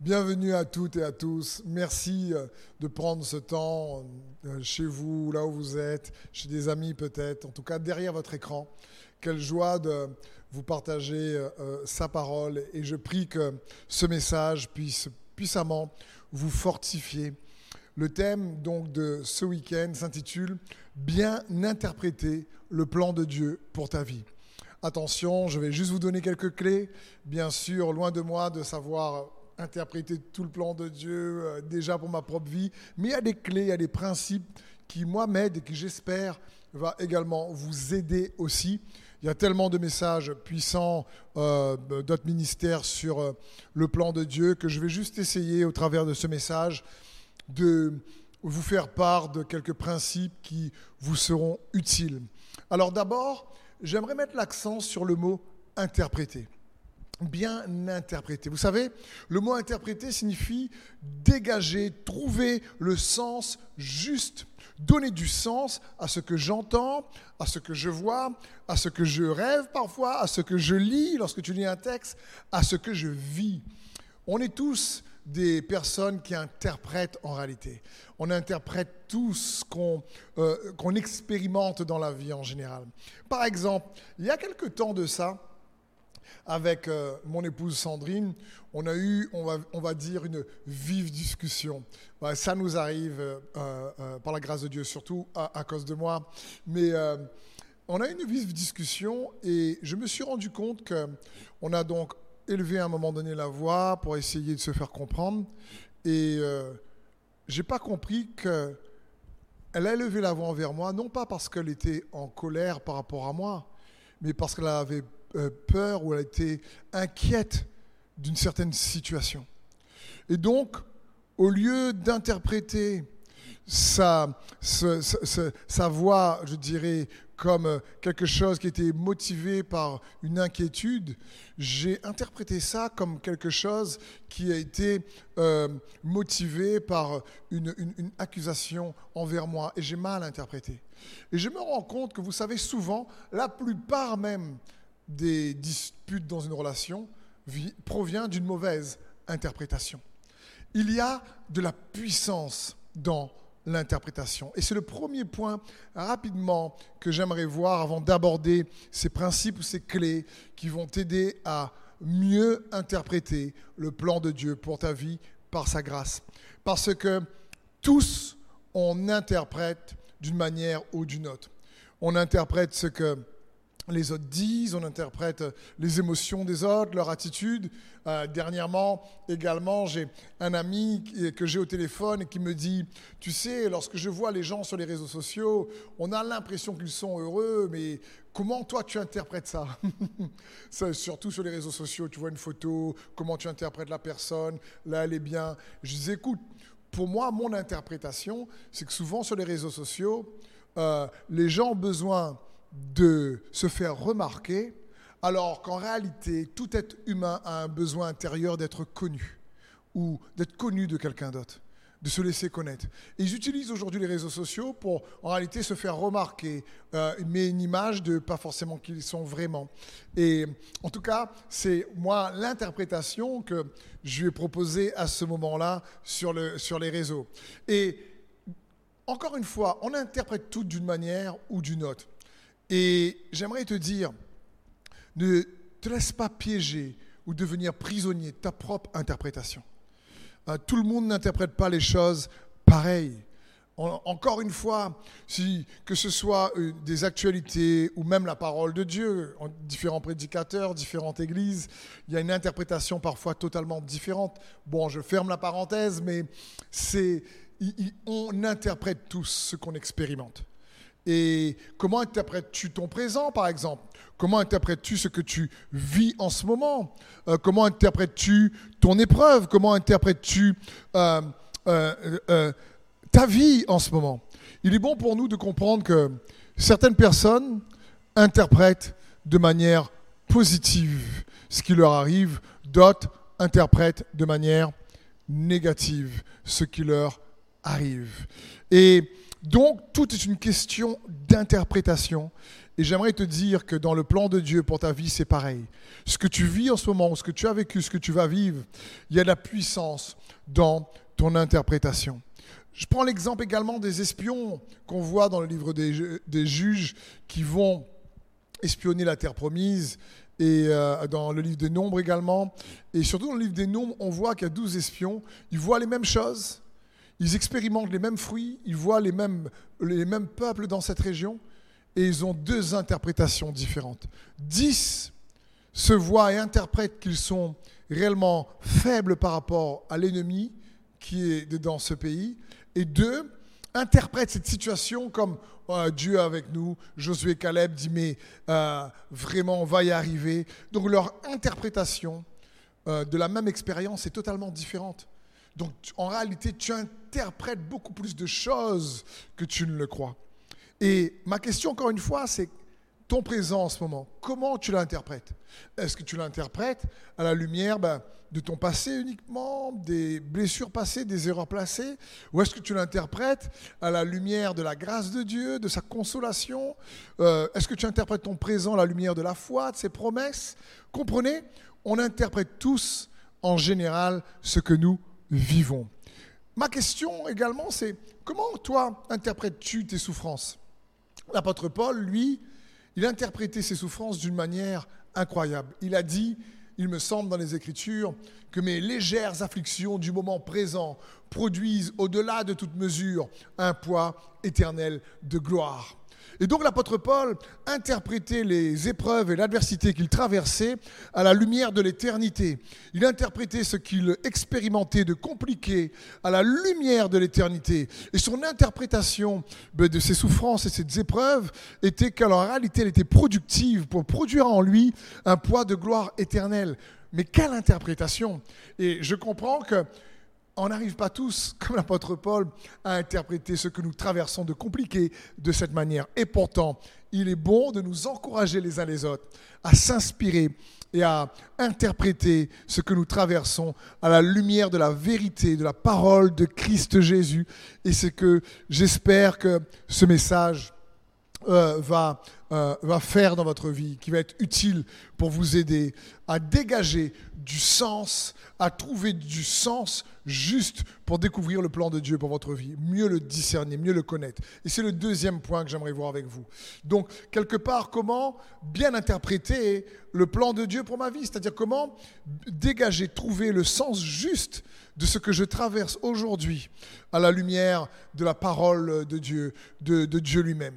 Bienvenue à toutes et à tous. Merci euh, de prendre ce temps euh, chez vous, là où vous êtes, chez des amis peut-être, en tout cas derrière votre écran. Quelle joie de vous partager euh, sa parole et je prie que ce message puisse puissamment vous fortifier. Le thème donc de ce week-end s'intitule Bien interpréter le plan de Dieu pour ta vie. Attention, je vais juste vous donner quelques clés. Bien sûr, loin de moi de savoir interpréter tout le plan de Dieu euh, déjà pour ma propre vie, mais il y a des clés, il y a des principes qui, moi, m'aident et qui, j'espère, va également vous aider aussi. Il y a tellement de messages puissants euh, d'autres ministères sur euh, le plan de Dieu que je vais juste essayer, au travers de ce message, de vous faire part de quelques principes qui vous seront utiles. Alors d'abord, j'aimerais mettre l'accent sur le mot interpréter bien interpréter. Vous savez, le mot interpréter signifie dégager, trouver le sens juste, donner du sens à ce que j'entends, à ce que je vois, à ce que je rêve parfois, à ce que je lis lorsque tu lis un texte, à ce que je vis. On est tous des personnes qui interprètent en réalité. On interprète tout ce qu'on euh, expérimente dans la vie en général. Par exemple, il y a quelque temps de ça, avec euh, mon épouse Sandrine, on a eu, on va, on va dire, une vive discussion. ça nous arrive, euh, euh, par la grâce de Dieu, surtout à, cause de moi. Mais on a eu une vive discussion et je me suis rendu compte qu'on a donc élevé à un moment donné la voix pour essayer de se faire comprendre. Et j'ai pas compris que elle a élevé la voix envers moi, non pas parce qu'elle était en colère par rapport à moi, mais parce qu'elle avait peur ou elle a été inquiète d'une certaine situation. Et donc, au lieu d'interpréter sa, voix, je dirais, comme quelque chose qui était motivé par une inquiétude, j'ai interprété ça comme quelque chose qui a été euh, motivé par une, accusation envers moi. Et j'ai mal interprété. Et je me rends compte que vous savez souvent, la plupart même des disputes dans une relation provient d'une mauvaise interprétation. Il y a de la puissance dans l'interprétation. Et c'est le premier point rapidement que j'aimerais voir avant d'aborder ces principes ou ces clés qui vont t'aider à mieux interpréter le plan de Dieu pour ta vie par sa grâce. Parce que tous, on interprète d'une manière ou d'une autre. On interprète ce que les autres disent, on interprète les émotions des autres, leur attitude. Euh, dernièrement, également, j'ai un ami que j'ai au téléphone et qui me dit, tu sais, lorsque je vois les gens sur les réseaux sociaux, on a l'impression qu'ils sont heureux, mais comment toi tu interprètes ça, Surtout sur les réseaux sociaux, tu vois une photo, comment tu interprètes la personne, là elle est bien. Je dis, écoute, pour moi, mon interprétation, c'est que souvent sur les réseaux sociaux, euh, les gens ont besoin de se faire remarquer, alors qu'en réalité, tout être humain a un besoin intérieur d'être connu ou d'être connu de quelqu'un d'autre, de se laisser connaître. Ils utilisent aujourd'hui les réseaux sociaux pour en réalité se faire remarquer, euh, mais une image de pas forcément qu'ils sont vraiment. Et en tout cas, c'est moi l'interprétation que je lui ai proposée à ce moment-là sur, le, sur les réseaux. Et encore une fois, on interprète tout d'une manière ou d'une autre. Et j'aimerais te dire, ne te laisse pas piéger ou devenir prisonnier de ta propre interprétation. Euh, tout le monde n'interprète pas les choses pareilles. encore une fois, que ce soit euh, des actualités ou même la parole de Dieu, différents prédicateurs, différentes églises, il y a une interprétation parfois totalement différente. Bon, je ferme la parenthèse, mais c'est, on interprète tous ce qu'on expérimente. Et comment interprètes-tu ton présent, par exemple? Comment interprètes-tu ce que tu vis en ce moment? Euh, Comment interprètes-tu ton épreuve? Comment interprètes-tu euh, euh, ta vie en ce moment? Il est bon pour nous de comprendre que certaines personnes interprètent de manière positive. Ce qui leur arrive, d'autres interprètent de manière négative ce qui leur arrive. Et donc, tout est une question d'interprétation. Et j'aimerais te dire que dans le plan de Dieu pour ta vie, c'est pareil. Ce que tu vis en ce moment, ce que tu as vécu, ce que tu vas vivre, il y a de la puissance dans ton interprétation. Je prends l'exemple également des espions qu'on voit dans le livre des, juges qui vont espionner la terre promise et euh, dans le livre des nombres également. Et surtout dans le livre des nombres, on voit qu'il y a 12 espions. Ils voient les mêmes choses, ils expérimentent les mêmes fruits, ils voient les mêmes, les mêmes peuples dans cette région et ils ont deux interprétations différentes. 10 se voient et interprètent qu'ils sont réellement faibles par rapport à l'ennemi qui est dans ce pays et deux, interprètent cette situation comme oh, Dieu avec nous. Josué Caleb dit mais euh, vraiment on va y arriver. Donc leur interprétation euh, de la même expérience est totalement différente. Donc en réalité tu interprètes beaucoup plus de choses que tu ne le crois. Et ma question encore une fois c'est ton présent en ce moment, comment tu l'interprètes? Est-ce que tu l'interprètes à la lumière ben, de ton passé uniquement, des blessures passées, des erreurs placées? Ou est-ce que tu l'interprètes à la lumière de la grâce de Dieu, de sa consolation? Euh, Est-ce que tu interprètes ton présent à la lumière de la foi, de ses promesses? Comprenez, on interprète tous en général ce que nous vivons. Ma question également, c'est comment toi interprètes-tu tes souffrances? L'apôtre Paul, lui, il interprétait ses souffrances d'une manière incroyable. Il a dit, il me semble dans les Écritures, que mes légères afflictions du moment présent produisent au-delà de toute mesure un poids éternel de gloire. Et donc l'apôtre Paul interprétait les épreuves et l'adversité qu'il traversait à la lumière de l'éternité. Il interprétait ce qu'il expérimentait de compliqué à la lumière de l'éternité. Et son interprétation ben, de ses souffrances et ses épreuves était qu'en réalité elle était productive pour produire en lui un poids de gloire éternelle. Mais quelle interprétation Et je comprends que on n'arrive pas tous, comme l'apôtre Paul, à interpréter ce que nous traversons de compliqué de cette manière. Et pourtant, il est bon de nous encourager les uns les autres à s'inspirer et à interpréter ce que nous traversons à la lumière de la vérité, de la parole de Christ Jésus. Et c'est que j'espère que ce message euh, va, euh, va faire dans votre vie, qui va être utile pour vous aider à dégager du sens, à trouver du sens juste pour découvrir le plan de Dieu pour votre vie, mieux le discerner, mieux le connaître. Et c'est le deuxième point que j'aimerais voir avec vous. Donc, quelque part, comment bien interpréter le plan de Dieu pour ma vie, c'est-à-dire comment dégager, trouver le sens juste de ce que je traverse aujourd'hui à la lumière de la parole de Dieu, de, de Dieu lui-même.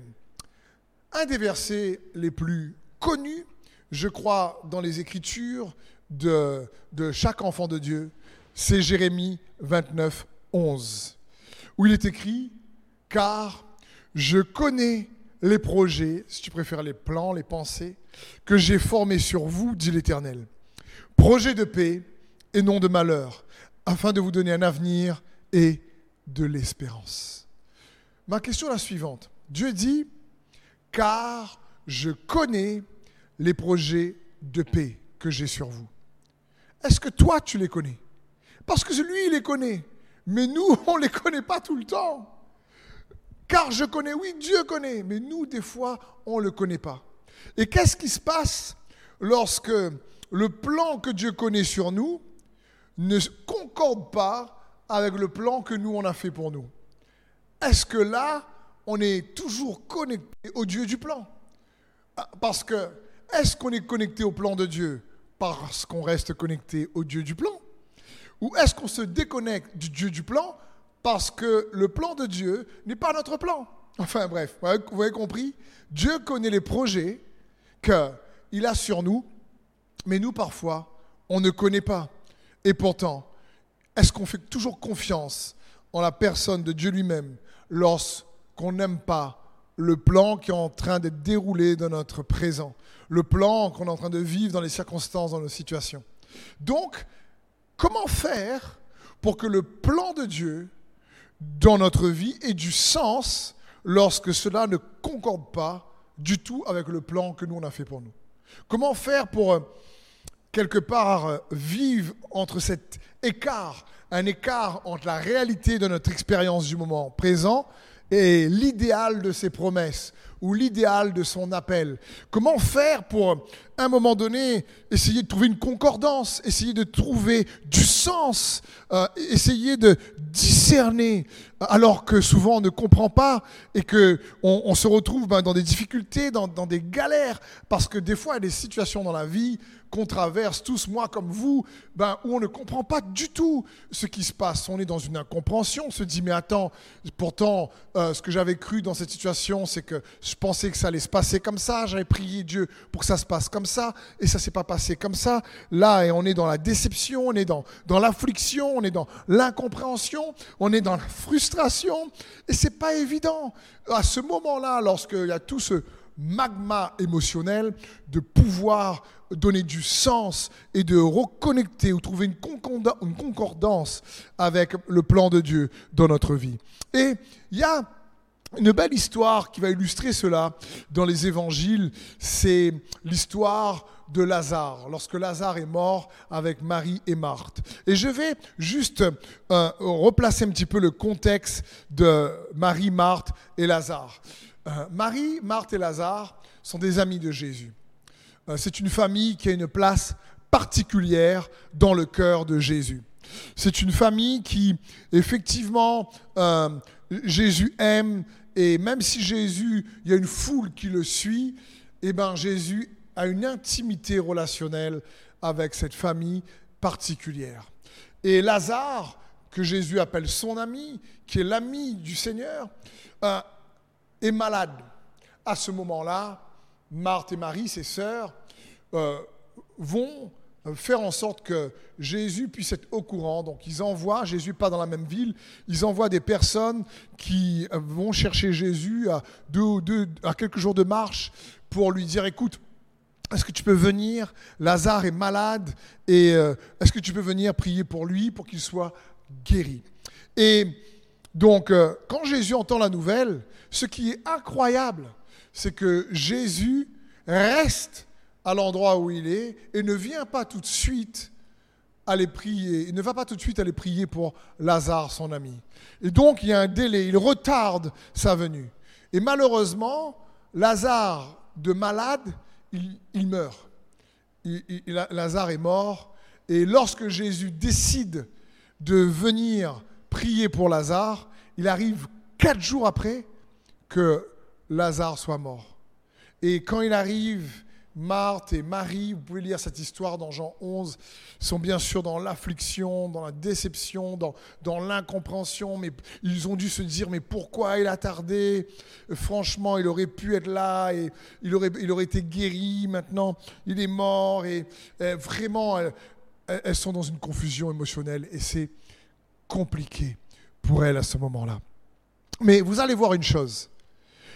Un des versets les plus connus, je crois, dans les Écritures de, chaque enfant de Dieu, c'est Jérémie 29, 11, où il est écrit, car je connais les projets, si tu préfères les plans, les pensées, que j'ai formés sur vous, dit l'Éternel. Projets de paix et non de malheur, afin de vous donner un avenir et de l'espérance. Ma question est la suivante. Dieu dit, car je connais les projets de paix que j'ai sur vous. Est-ce que toi, tu les connais? Parce que lui, il les connaît. Mais nous, on ne les connaît pas tout le temps. Car je connais, oui, Dieu connaît, mais nous, des fois, on ne le connaît pas. Et qu'est-ce qui se passe lorsque le plan que Dieu connaît sur nous ne concorde pas avec le plan que nous, on a fait pour nous? Est-ce que là, on est toujours connecté au Dieu du plan. Ah, parce que, est-ce qu'on est connecté au plan de Dieu parce qu'on reste connecté au Dieu du plan? Ou est-ce qu'on se déconnecte du Dieu du plan parce que le plan de Dieu n'est pas notre plan? Enfin bref, vous avez compris? Dieu connaît les projets qu'il a sur nous, mais nous parfois, on ne connaît pas. Et pourtant, est-ce qu'on fait toujours confiance en la personne de Dieu lui-même lorsque qu'on n'aime pas. Le plan qui est en train d'être déroulé dans notre présent, le plan qu'on est en train de vivre dans les circonstances, dans nos situations. Donc, comment faire pour que le plan de Dieu dans notre vie ait du sens lorsque cela ne concorde pas du tout avec le plan que nous on a fait pour nous? Comment faire pour euh, quelque part euh, vivre entre cet écart, un écart entre la réalité de notre expérience du moment présent est l'idéal de ses promesses ou l'idéal de son appel. Comment faire pour, à un moment donné, essayer de trouver une concordance, essayer de trouver du sens, euh, essayer de discerner, alors que souvent on ne comprend pas et que on, se retrouve ben, dans des difficultés, dans, dans des galères, parce que des fois il y a des situations dans la vie qu'on traverse tous, moi comme vous, ben, où on ne comprend pas du tout ce qui se passe. On est dans une incompréhension, on se dit mais attends, pourtant euh, ce que j'avais cru dans cette situation, c'est que je pensais que ça allait se passer comme ça, j'avais prié Dieu pour que ça se passe comme ça, et ça s'est pas passé comme ça. Là, et on est dans la déception, on est dans, dans l'affliction, on est dans l'incompréhension, on est dans la frustration, et c'est pas évident. À ce moment-là, lorsqu'il y a tout ce magma émotionnel, de pouvoir donner du sens et de reconnecter ou trouver une concordance avec le plan de Dieu dans notre vie. Et il y a une belle histoire qui va illustrer cela dans les évangiles, c'est l'histoire de Lazare, lorsque Lazare est mort avec Marie et Marthe. Et je vais juste euh, replacer un petit peu le contexte de Marie, Marthe et Lazare. Euh, Marie, Marthe et Lazare sont des amis de Jésus. Euh, c'est une famille qui a une place particulière dans le cœur de Jésus. C'est une famille qui, effectivement, euh, Jésus aime, et même si Jésus, il y a une foule qui le suit, eh ben Jésus a une intimité relationnelle avec cette famille particulière. Et Lazare, que Jésus appelle son ami, qui est l'ami du Seigneur, euh, est malade. À ce moment-là, Marthe et Marie, ses sœurs, euh, vont faire en sorte que Jésus puisse être au courant. Donc ils envoient, Jésus pas dans la même ville, ils envoient des personnes qui vont chercher Jésus à, quelques jours de marche pour lui dire, écoute, est-ce que tu peux venir? Lazare est malade et euh, est-ce que tu peux venir prier pour lui pour qu'il soit guéri? Et donc, euh, quand Jésus entend la nouvelle, ce qui est incroyable, c'est que Jésus reste à l'endroit où il est et ne vient pas tout de suite aller prier. Il ne va pas tout de suite aller prier pour Lazare, son ami. Et donc, il y a un délai. Il retarde sa venue. Et malheureusement, Lazare, de malade, il, meurt. Lazare est mort. Et lorsque Jésus décide de venir prier pour Lazare, il arrive quatre jours après que Lazare soit mort. Et quand il arrive, Marthe et Marie, vous pouvez lire cette histoire dans Jean 11, sont bien sûr dans l'affliction, dans la déception, dans, l'incompréhension, mais ils ont dû se dire, mais pourquoi il a tardé? Franchement, il aurait pu être là, et il aurait, il aurait été guéri, maintenant il est mort, et, vraiment, elles sont dans une confusion émotionnelle, et c'est compliqué pour elles à ce moment-là. Mais vous allez voir une chose,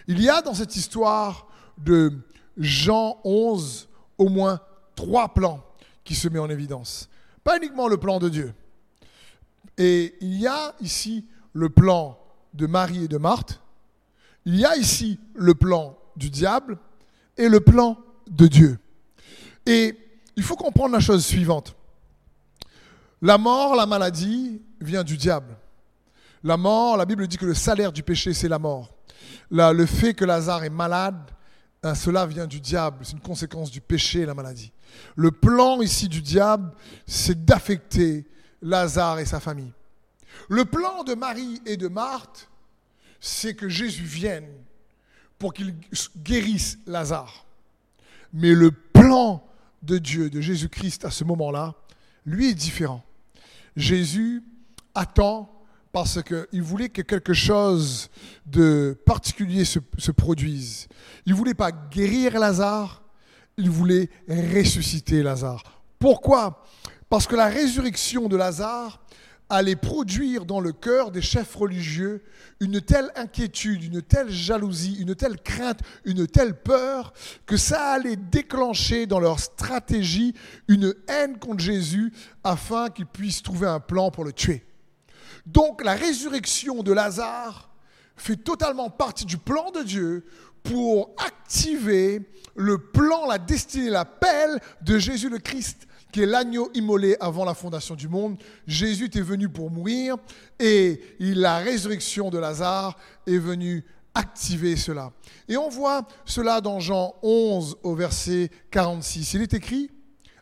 il y a dans cette histoire de Jean 11 au moins trois plans qui se mettent en évidence. Pas uniquement le plan de Dieu. Et il y a ici le plan de Marie et de Marthe. Il y a ici le plan du diable et le plan de Dieu. Et il faut comprendre la chose suivante. La mort, la maladie vient du diable. La mort, la Bible dit que le salaire du péché, c'est la mort le fait que Lazare est malade, hein, cela vient du diable, c'est une conséquence du péché et la maladie. Le plan ici du diable, c'est d'affecter Lazare et sa famille. Le plan de Marie et de Marthe, c'est que Jésus vienne pour qu'il guérisse Lazare. Mais le plan de Dieu, de Jésus-Christ à ce moment-là, lui est différent. Jésus attend parce qu'il voulait que quelque chose de particulier se, produise. Il ne voulait pas guérir Lazare, il voulait ressusciter Lazare. Pourquoi? Parce que la résurrection de Lazare allait produire dans le cœur des chefs religieux une telle inquiétude, une telle jalousie, une telle crainte, une telle peur, que ça allait déclencher dans leur stratégie une haine contre Jésus afin qu'ils puissent trouver un plan pour le tuer. Donc la résurrection de Lazare fait totalement partie du plan de Dieu pour activer le plan, la destinée, l'appel de Jésus le Christ qui est l'agneau immolé avant la fondation du monde. Jésus est venu pour mourir et la résurrection de Lazare est venue activer cela. Et on voit cela dans Jean 11 au verset 46. Il est écrit,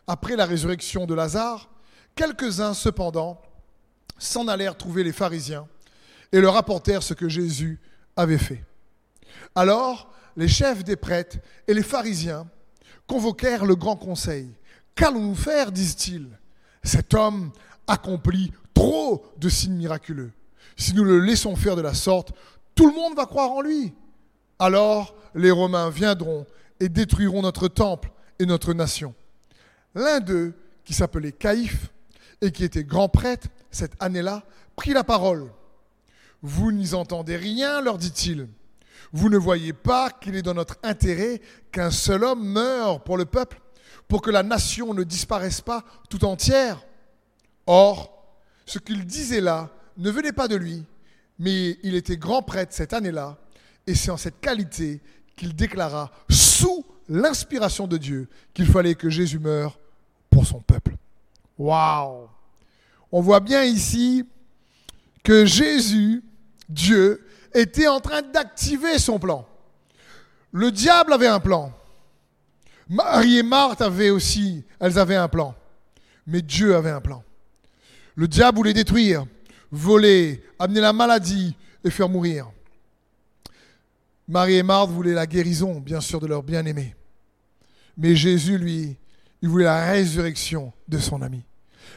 après la résurrection de Lazare, quelques-uns cependant s'en allèrent trouver les pharisiens et leur apportèrent ce que Jésus avait fait. Alors les chefs des prêtres et les pharisiens convoquèrent le grand conseil. Qu'allons-nous faire disent-ils? Cet homme accomplit trop de signes miraculeux. Si nous le laissons faire de la sorte, tout le monde va croire en lui. Alors les Romains viendront et détruiront notre temple et notre nation. L'un d'eux, qui s'appelait Caïphe et qui était grand prêtre cette année-là, prit la parole. Vous n'y entendez rien, leur dit-il. Vous ne voyez pas qu'il est dans notre intérêt qu'un seul homme meure pour le peuple, pour que la nation ne disparaisse pas tout entière Or, ce qu'il disait là ne venait pas de lui, mais il était grand prêtre cette année-là, et c'est en cette qualité qu'il déclara, sous l'inspiration de Dieu, qu'il fallait que Jésus meure pour son peuple. Waouh On voit bien ici que Jésus, Dieu, était en train d'activer son plan. Le diable avait un plan. Marie et Marthe avaient aussi, elles avaient un plan. Mais Dieu avait un plan. Le diable voulait détruire, voler, amener la maladie et faire mourir. Marie et Marthe voulaient la guérison, bien sûr, de leur bien-aimé. Mais Jésus, lui, il voulait la résurrection de son ami.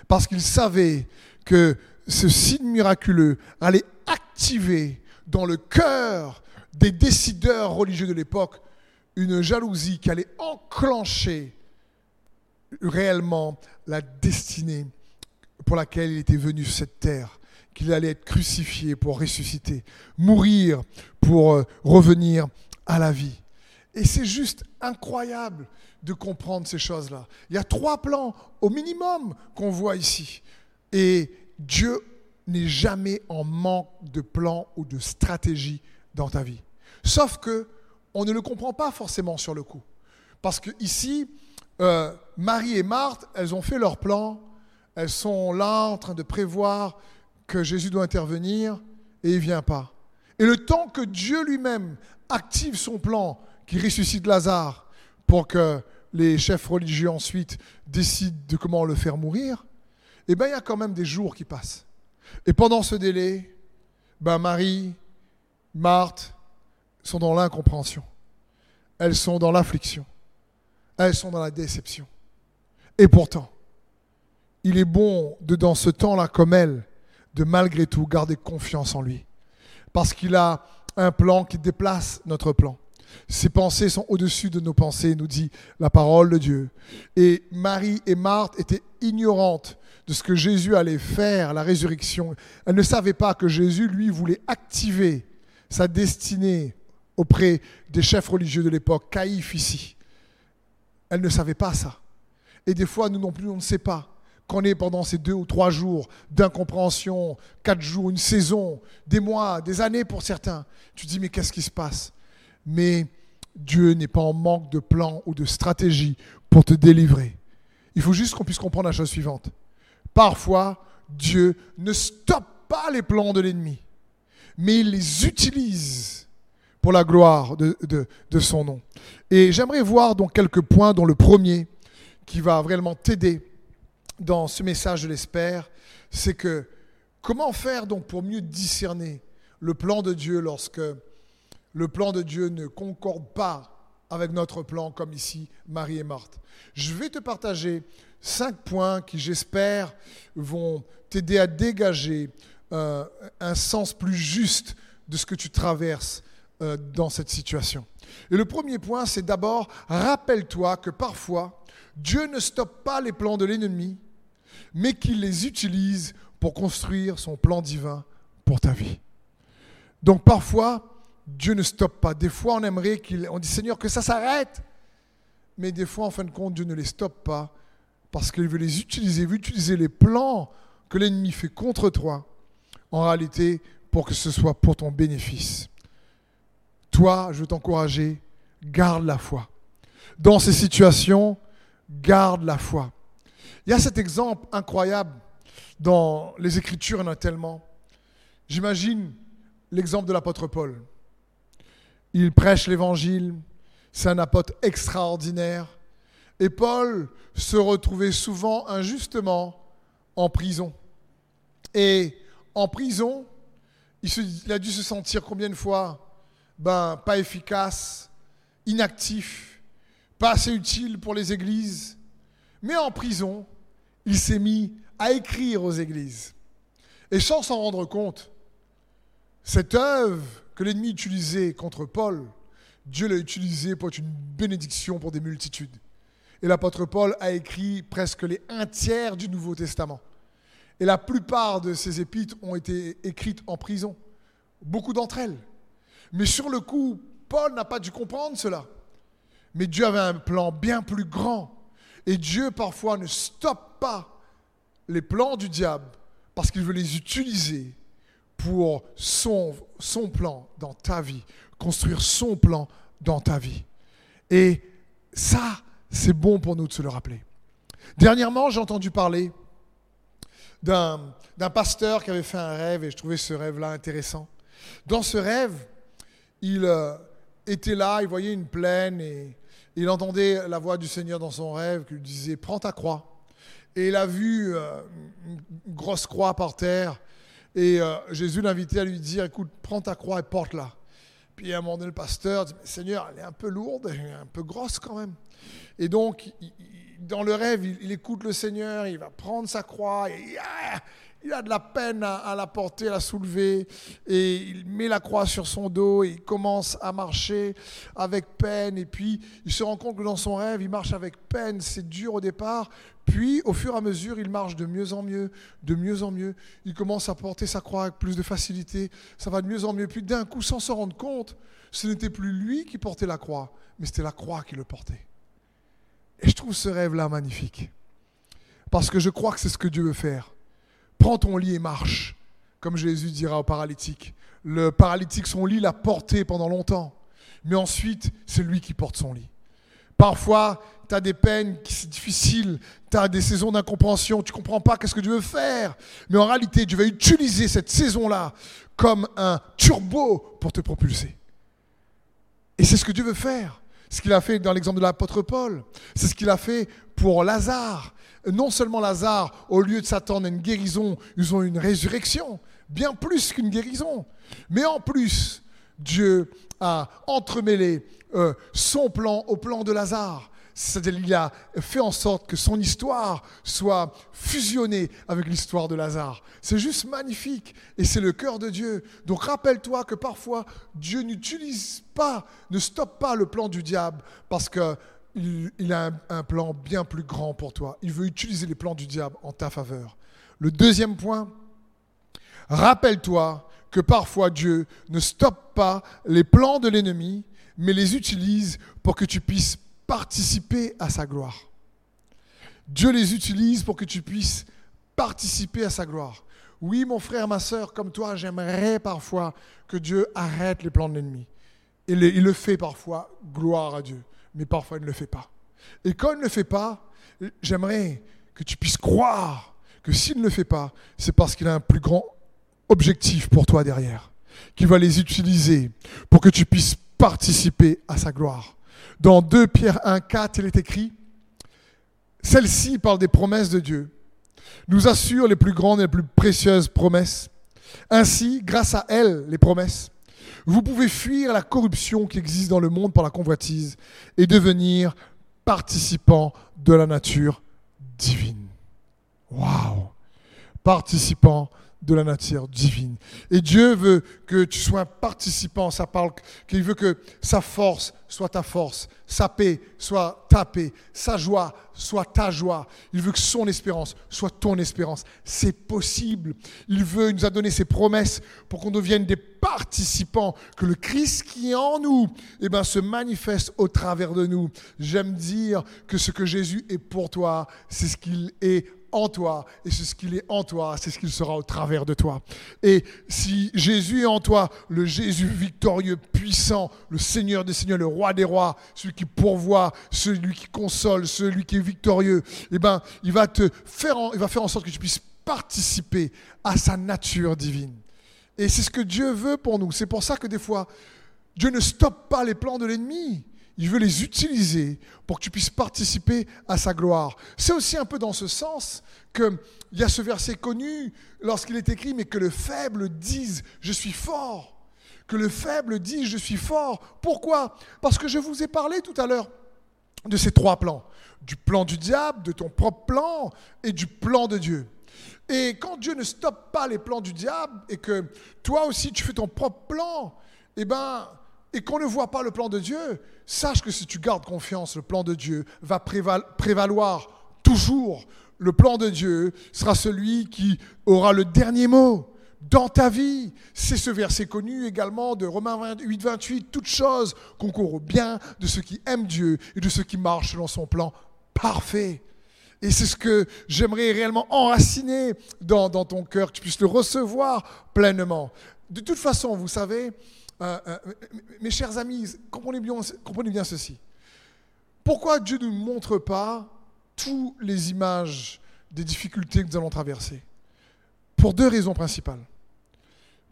Parce qu'il savait que ce signe miraculeux allait activer dans le cœur des décideurs religieux de l'époque une jalousie qui allait enclencher réellement la destinée pour laquelle il était venu sur cette terre, qu'il allait être crucifié pour ressusciter, mourir pour euh, revenir à la vie. Et c'est juste incroyable de comprendre ces choses-là. Il y a trois plans au minimum qu'on voit ici. Et Dieu n'est jamais en manque de plan ou de stratégie dans ta vie. Sauf que on ne le comprend pas forcément sur le coup. Parce que ici, euh, Marie et Marthe, elles ont fait leur plan, elles sont là en train de prévoir que Jésus doit intervenir et il ne vient pas. Et le temps que Dieu lui-même active son plan, qui ressuscite Lazare, pour que les chefs religieux ensuite décident de comment le faire mourir, eh bien il y a quand même des jours qui passent. Et pendant ce délai, ben Marie, Marthe sont dans l'incompréhension. Elles sont dans l'affliction. Elles sont dans la déception. Et pourtant, il est bon de, dans ce temps-là comme elles, de malgré tout garder confiance en lui. Parce qu'il a un plan qui déplace notre plan. Ses pensées sont au-dessus de nos pensées, nous dit la parole de Dieu. Et Marie et Marthe étaient ignorantes de ce que Jésus allait faire, la résurrection. Elles ne savaient pas que Jésus, lui, voulait activer sa destinée auprès des chefs religieux de l'époque, Caïphe ici. Elles ne savaient pas ça. Et des fois, nous non plus, on ne sait pas qu'on est pendant ces deux ou trois jours d'incompréhension, quatre jours, une saison, des mois, des années pour certains. Tu dis, mais qu'est-ce qui se passe? Mais Dieu n'est pas en manque de plan ou de stratégie pour te délivrer. Il faut juste qu'on puisse comprendre la chose suivante. Parfois, Dieu ne stoppe pas les plans de l'ennemi, mais il les utilise pour la gloire de, son nom. Et j'aimerais voir donc quelques points, dont le premier, qui va vraiment t'aider dans ce message, je l'espère, c'est que comment faire donc pour mieux discerner le plan de Dieu lorsque le plan de Dieu ne concorde pas avec notre plan, comme ici Marie et Marthe. Je vais te partager cinq points qui, j'espère, vont t'aider à dégager euh, un sens plus juste de ce que tu traverses euh, dans cette situation. Et le premier point, c'est d'abord, rappelle-toi que parfois, Dieu ne stoppe pas les plans de l'ennemi, mais qu'il les utilise pour construire son plan divin pour ta vie. Donc parfois, Dieu ne stoppe pas. Des fois, on aimerait qu'il, on dit Seigneur que ça s'arrête, mais des fois, en fin de compte, Dieu ne les stoppe pas parce qu'il veut les utiliser, il veut utiliser les plans que l'ennemi fait contre toi, en réalité, pour que ce soit pour ton bénéfice. Toi, je veux t'encourager, garde la foi. Dans ces situations, garde la foi. Il y a cet exemple incroyable dans les Écritures, il y en a tellement. J'imagine l'exemple de l'apôtre Paul. Il prêche l'évangile, c'est un apôtre extraordinaire. Et Paul se retrouvait souvent injustement en prison. Et en prison, il, a dû se sentir combien de fois ben, Pas efficace, inactif, pas assez utile pour les églises. Mais en prison, il s'est mis à écrire aux églises. Et sans s'en rendre compte, cette œuvre que l'ennemi utilisait contre Paul, Dieu l'a utilisée pour être une bénédiction pour des multitudes. Et l'apôtre Paul a écrit presque les un tiers du Nouveau Testament. Et la plupart de ces épîtres ont été écrites en prison. Beaucoup d'entre elles. Mais sur le coup, Paul n'a pas dû comprendre cela. Mais Dieu avait un plan bien plus grand. Et Dieu parfois ne stoppe pas les plans du diable parce qu'il veut les utiliser pour son, son plan dans ta vie, construire son plan dans ta vie. Et ça, c'est bon pour nous de se le rappeler. Dernièrement, j'ai entendu parler d'un pasteur qui avait fait un rêve et je trouvais ce rêve-là intéressant. Dans ce rêve, il euh, était là, il voyait une plaine et il entendait la voix du Seigneur dans son rêve qui lui disait Prends ta croix. Et il a vu euh, une grosse croix par terre et euh, Jésus l'invitait à lui dire Écoute, prends ta croix et porte-la. Puis à un moment donné, le pasteur dit Seigneur, elle est un peu lourde, un peu grosse quand même. Et donc, dans le rêve, il, écoute le Seigneur, il va prendre sa croix, et il a de la peine à, la porter, à la soulever, et il met la croix sur son dos, et il commence à marcher avec peine, et puis il se rend compte que dans son rêve, il marche avec peine, c'est dur au départ, puis au fur et à mesure, il marche de mieux en mieux, de mieux en mieux, il commence à porter sa croix avec plus de facilité, ça va de mieux en mieux, puis d'un coup, sans s'en rendre compte, ce n'était plus lui qui portait la croix, mais c'était la croix qui le portait. Et je trouve ce rêve-là magnifique. Parce que je crois que c'est ce que Dieu veut faire. Prends ton lit et marche, comme Jésus dira au paralytique. Le paralytique, son lit l'a porté pendant longtemps. Mais ensuite, c'est lui qui porte son lit. Parfois, tu as des peines qui sont difficiles, tu as des saisons d'incompréhension, tu ne comprends pas qu'est-ce que Dieu veut faire. Mais en réalité, Dieu va utiliser cette saison-là comme un turbo pour te propulser. Et c'est ce que Dieu veut faire ce qu'il a fait dans l'exemple de l'apôtre Paul. C'est ce qu'il a fait pour Lazare. Non seulement Lazare, au lieu de s'attendre à une guérison, ils ont une résurrection, bien plus qu'une guérison. Mais en plus, Dieu a entremêlé euh, son plan au plan de Lazare. C'est-à-dire qu'il a fait en sorte que son histoire soit fusionnée avec l'histoire de Lazare. C'est juste magnifique et c'est le cœur de Dieu. Donc rappelle-toi que parfois Dieu n'utilise pas, ne stoppe pas le plan du diable parce qu'il il a un, un plan bien plus grand pour toi. Il veut utiliser les plans du diable en ta faveur. Le deuxième point, rappelle-toi que parfois Dieu ne stoppe pas les plans de l'ennemi, mais les utilise pour que tu puisses participer à sa gloire. Dieu les utilise pour que tu puisses participer à sa gloire. Oui, mon frère, ma soeur, comme toi, j'aimerais parfois que Dieu arrête les plans de l'ennemi. Il, il le fait parfois, gloire à Dieu, mais parfois il ne le fait pas. Et quand il ne le fait pas, j'aimerais que tu puisses croire que s'il ne le fait pas, c'est parce qu'il a un plus grand objectif pour toi derrière, qu'il va les utiliser pour que tu puisses participer à sa gloire. Dans 2 Pierre 1, 4, il est écrit, celle-ci parle des promesses de Dieu, nous assure les plus grandes et les plus précieuses promesses. Ainsi, grâce à elles, les promesses, vous pouvez fuir la corruption qui existe dans le monde par la convoitise et devenir participant de la nature divine. Waouh Participant de la nature divine. Et Dieu veut que tu sois un participant, ça parle qu'il veut que sa force soit ta force, sa paix soit ta paix, sa joie soit ta joie. Il veut que son espérance soit ton espérance. C'est possible. Il veut, il nous a donné ses promesses pour qu'on devienne des participants, que le Christ qui est en nous eh ben, se manifeste au travers de nous. J'aime dire que ce que Jésus est pour toi, c'est ce qu'il est en toi, et c'est ce qu'il est en toi, c'est ce qu'il sera au travers de toi. Et si Jésus est en toi, le Jésus victorieux, puissant, le Seigneur des Seigneurs, le Roi des Rois, celui qui pourvoit, celui qui console, celui qui est victorieux, eh ben, il va te faire, il va faire en sorte que tu puisses participer à sa nature divine. Et c'est ce que Dieu veut pour nous. C'est pour ça que des fois, Dieu ne stoppe pas les plans de l'ennemi. Il veut les utiliser pour que tu puisses participer à sa gloire. C'est aussi un peu dans ce sens qu'il y a ce verset connu lorsqu'il est écrit, mais que le faible dise, je suis fort. Que le faible dise, je suis fort. Pourquoi? Parce que je vous ai parlé tout à l'heure de ces trois plans. Du plan du diable, de ton propre plan et du plan de Dieu. Et quand Dieu ne stoppe pas les plans du diable et que toi aussi tu fais ton propre plan, eh ben, et qu'on ne voit pas le plan de Dieu, sache que si tu gardes confiance, le plan de Dieu va prévaloir toujours. Le plan de Dieu sera celui qui aura le dernier mot dans ta vie. C'est ce verset connu également de Romains 8, 28. Toute chose concourt au bien de ceux qui aiment Dieu et de ceux qui marchent selon son plan parfait. Et c'est ce que j'aimerais réellement enraciner dans, ton cœur, que tu puisses le recevoir pleinement. De toute façon, vous savez, euh, euh, mes chers amis, comprenez bien, ceci. Pourquoi Dieu ne nous montre pas toutes les images des difficultés que nous allons traverser? Pour deux raisons principales.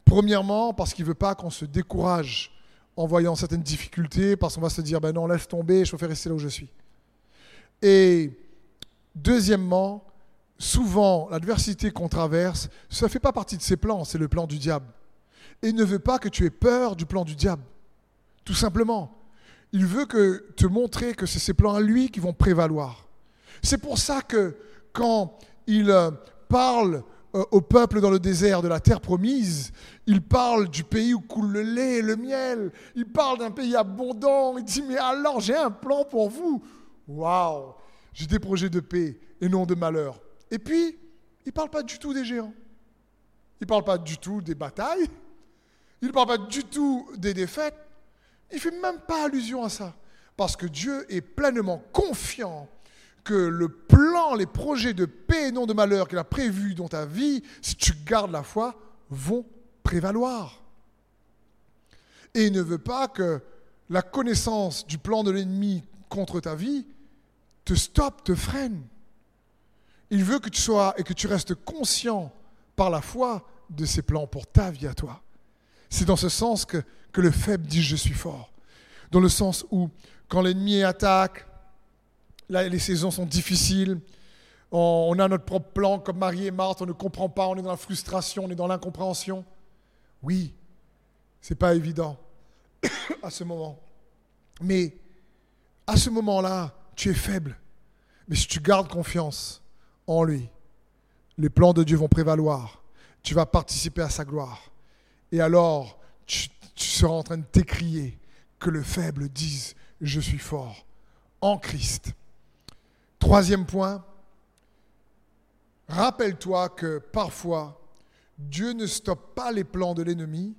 Premièrement, parce qu'il ne veut pas qu'on se décourage en voyant certaines difficultés, parce qu'on va se dire, ben non, laisse tomber, je préfère rester là où je suis. Et Deuxièmement, souvent, l'adversité qu'on traverse, ça ne fait pas partie de ses plans, c'est le plan du diable. Et il ne veut pas que tu aies peur du plan du diable. Tout simplement. Il veut que te montrer que c'est ses plans à lui qui vont prévaloir. C'est pour ça que quand il euh, parle euh, au peuple dans le désert de la terre promise, il parle du pays où coule le lait et le miel. Il parle d'un pays abondant. Il dit, mais alors j'ai un plan pour vous. Waouh j'ai des projets de paix et non de malheur. Et puis, il ne parle pas du tout des géants. Il ne parle pas du tout des batailles. Il ne parle pas du tout des défaites. Il ne fait même pas allusion à ça. Parce que Dieu est pleinement confiant que le plan, les projets de paix et non de malheur qu'il a prévus dans ta vie, si tu gardes la foi, vont prévaloir. Et il ne veut pas que la connaissance du plan de l'ennemi contre ta vie te stoppe, te freine. Il veut que tu sois et que tu restes conscient par la foi de ses plans pour ta vie à toi. C'est dans ce sens que, le faible dit je suis fort. Dans le sens où quand l'ennemi attaque, là, les saisons sont difficiles, on, on a notre propre plan comme Marie et Marthe, on ne comprend pas, on est dans la frustration, on est dans l'incompréhension. Oui, c'est pas évident à ce moment. Mais à ce moment-là, tu es faible. Mais si tu gardes confiance en lui, les plans de Dieu vont prévaloir. Tu vas participer à sa gloire. Et alors, tu, seras en train de t'écrier que le faible dise, je suis fort en Christ. Troisième point, rappelle-toi que parfois, Dieu ne stoppe pas les plans de l'ennemi,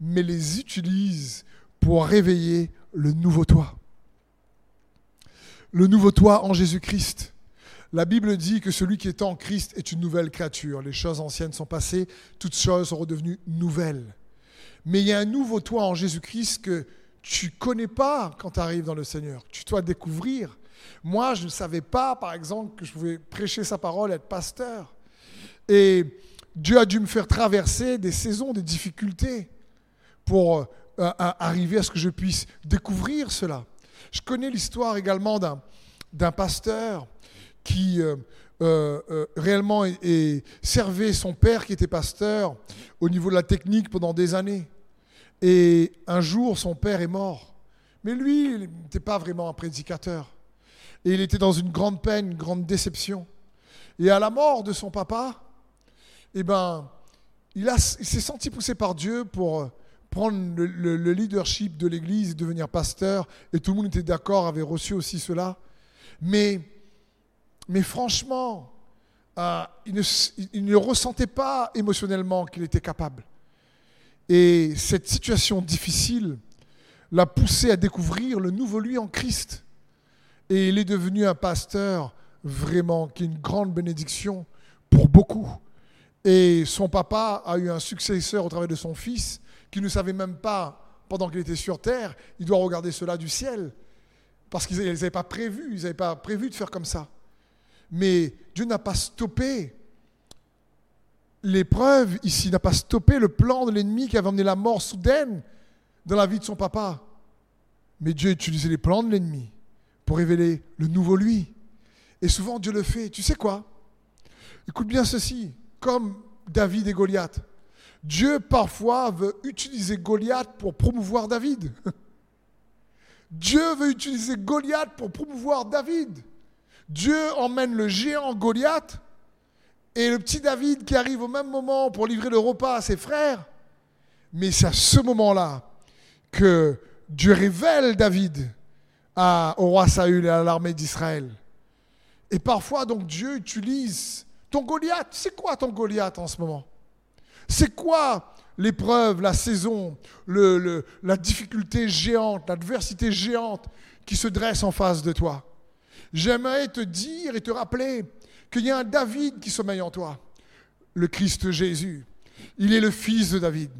mais les utilise pour réveiller le nouveau toi le nouveau toi en Jésus-Christ. La Bible dit que celui qui est en Christ est une nouvelle créature. Les choses anciennes sont passées, toutes choses sont redevenues nouvelles. Mais il y a un nouveau toi en Jésus-Christ que tu connais pas quand tu arrives dans le Seigneur. Tu dois découvrir. Moi, je ne savais pas, par exemple, que je pouvais prêcher sa parole, être pasteur. Et Dieu a dû me faire traverser des saisons, des difficultés pour euh, arriver à ce que je puisse découvrir cela. Je connais l'histoire également d'un pasteur qui euh, euh, euh, réellement servait son père qui était pasteur au niveau de la technique pendant des années. Et un jour, son père est mort. Mais lui, il n'était pas vraiment un prédicateur. Et il était dans une grande peine, une grande déception. Et à la mort de son papa, eh ben, il, il s'est senti poussé par Dieu pour prendre le, leadership de l'Église et devenir pasteur, et tout le monde était d'accord, avait reçu aussi cela. Mais, mais franchement, euh, il, ne, ressentait pas émotionnellement qu'il était capable. Et cette situation difficile l'a poussé à découvrir le nouveau lui en Christ. Et il est devenu un pasteur vraiment, qui est une grande bénédiction pour beaucoup. Et son papa a eu un successeur au travers de son fils qui ne savait même pas, pendant qu'il était sur terre, il doit regarder cela du ciel. Parce qu'ils n'avaient pas prévu, ils n'avaient pas prévu de faire comme ça. Mais Dieu n'a pas stoppé l'épreuve ici, n'a pas stoppé le plan de l'ennemi qui avait amené la mort soudaine dans la vie de son papa. Mais Dieu utilisait les plans de l'ennemi pour révéler le nouveau lui. Et souvent Dieu le fait. Tu sais quoi? Écoute bien ceci, comme David et Goliath. Dieu parfois veut utiliser Goliath pour promouvoir David. Dieu veut utiliser Goliath pour promouvoir David. Dieu emmène le géant Goliath et le petit David qui arrive au même moment pour livrer le repas à ses frères. Mais c'est à ce moment-là que Dieu révèle David au roi Saül et à l'armée d'Israël. Et parfois, donc, Dieu utilise ton Goliath. C'est quoi ton Goliath en ce moment? C'est quoi l'épreuve, la saison, la difficulté géante, l'adversité géante qui se dresse en face de toi? J'aimerais te dire et te rappeler qu'il y a un David qui sommeille en toi, le Christ Jésus. Il est le fils de David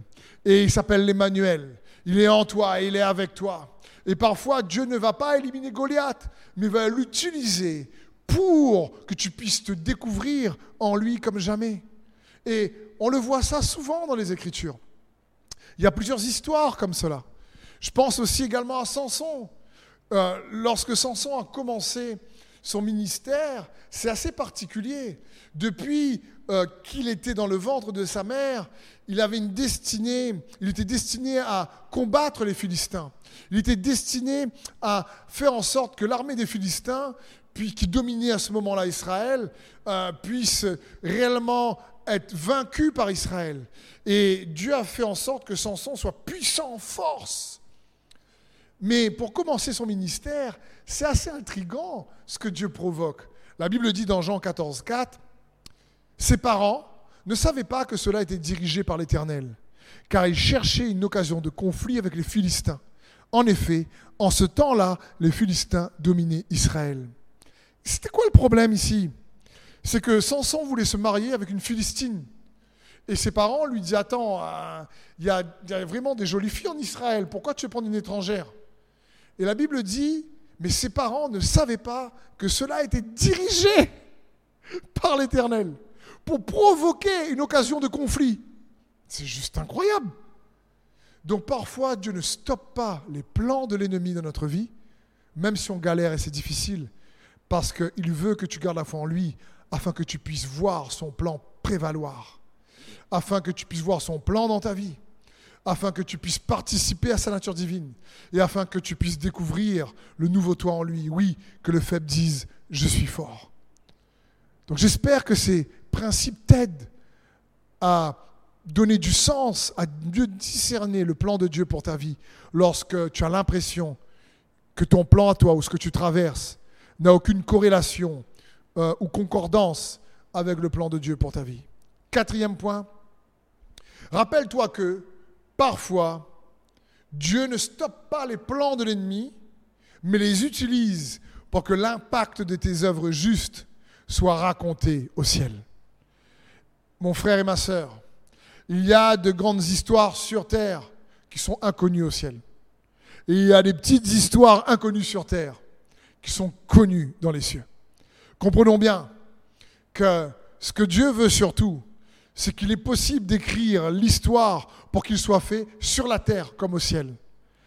et il s'appelle l'Emmanuel. Il est en toi et il est avec toi. Et parfois, Dieu ne va pas éliminer Goliath, mais va l'utiliser pour que tu puisses te découvrir en lui comme jamais. Et on le voit ça souvent dans les Écritures. Il y a plusieurs histoires comme cela. Je pense aussi également à Samson. Euh, lorsque Samson a commencé son ministère, c'est assez particulier. Depuis euh, qu'il était dans le ventre de sa mère, il avait une destinée, il était destiné à combattre les Philistins. Il était destiné à faire en sorte que l'armée des Philistins, puis qui dominait à ce moment-là Israël, euh, puisse réellement être vaincu par Israël. Et Dieu a fait en sorte que Samson soit puissant en force. Mais pour commencer son ministère, c'est assez intrigant ce que Dieu provoque. La Bible dit dans Jean 14, 4, ses parents ne savaient pas que cela était dirigé par l'Éternel, car ils cherchaient une occasion de conflit avec les Philistins. En effet, en ce temps-là, les Philistins dominaient Israël. C'était quoi le problème ici? C'est que Samson voulait se marier avec une Philistine. Et ses parents lui disent, attends, euh, il y, y, a vraiment des jolies filles en Israël, pourquoi tu veux prendre une étrangère? Et la Bible dit, mais ses parents ne savaient pas que cela était dirigé par l'Éternel pour provoquer une occasion de conflit. C'est juste incroyable. Donc parfois, Dieu ne stoppe pas les plans de l'ennemi dans notre vie, même si on galère et c'est difficile, parce qu'il veut que tu gardes la foi en lui, afin que tu puisses voir son plan prévaloir, afin que tu puisses voir son plan dans ta vie, afin que tu puisses participer à sa nature divine, et afin que tu puisses découvrir le nouveau toi en lui. Oui, que le faible dise, je suis fort. Donc j'espère que ces principes t'aident à donner du sens, à mieux discerner le plan de Dieu pour ta vie lorsque tu as l'impression que ton plan à toi ou ce que tu traverses n'a aucune corrélation euh, ou concordance avec le plan de Dieu pour ta vie. Quatrième point, rappelle-toi que parfois, Dieu ne stoppe pas les plans de l'ennemi, mais les utilise pour que l'impact de tes œuvres justes soit raconté au ciel. Mon frère et ma sœur, il y a de grandes histoires sur terre qui sont inconnues au ciel. Et il y a des petites histoires inconnues sur terre qui sont connues dans les cieux. Comprenons bien que ce que Dieu veut surtout, c'est qu'il est possible d'écrire l'histoire pour qu'il soit fait sur la terre comme au ciel.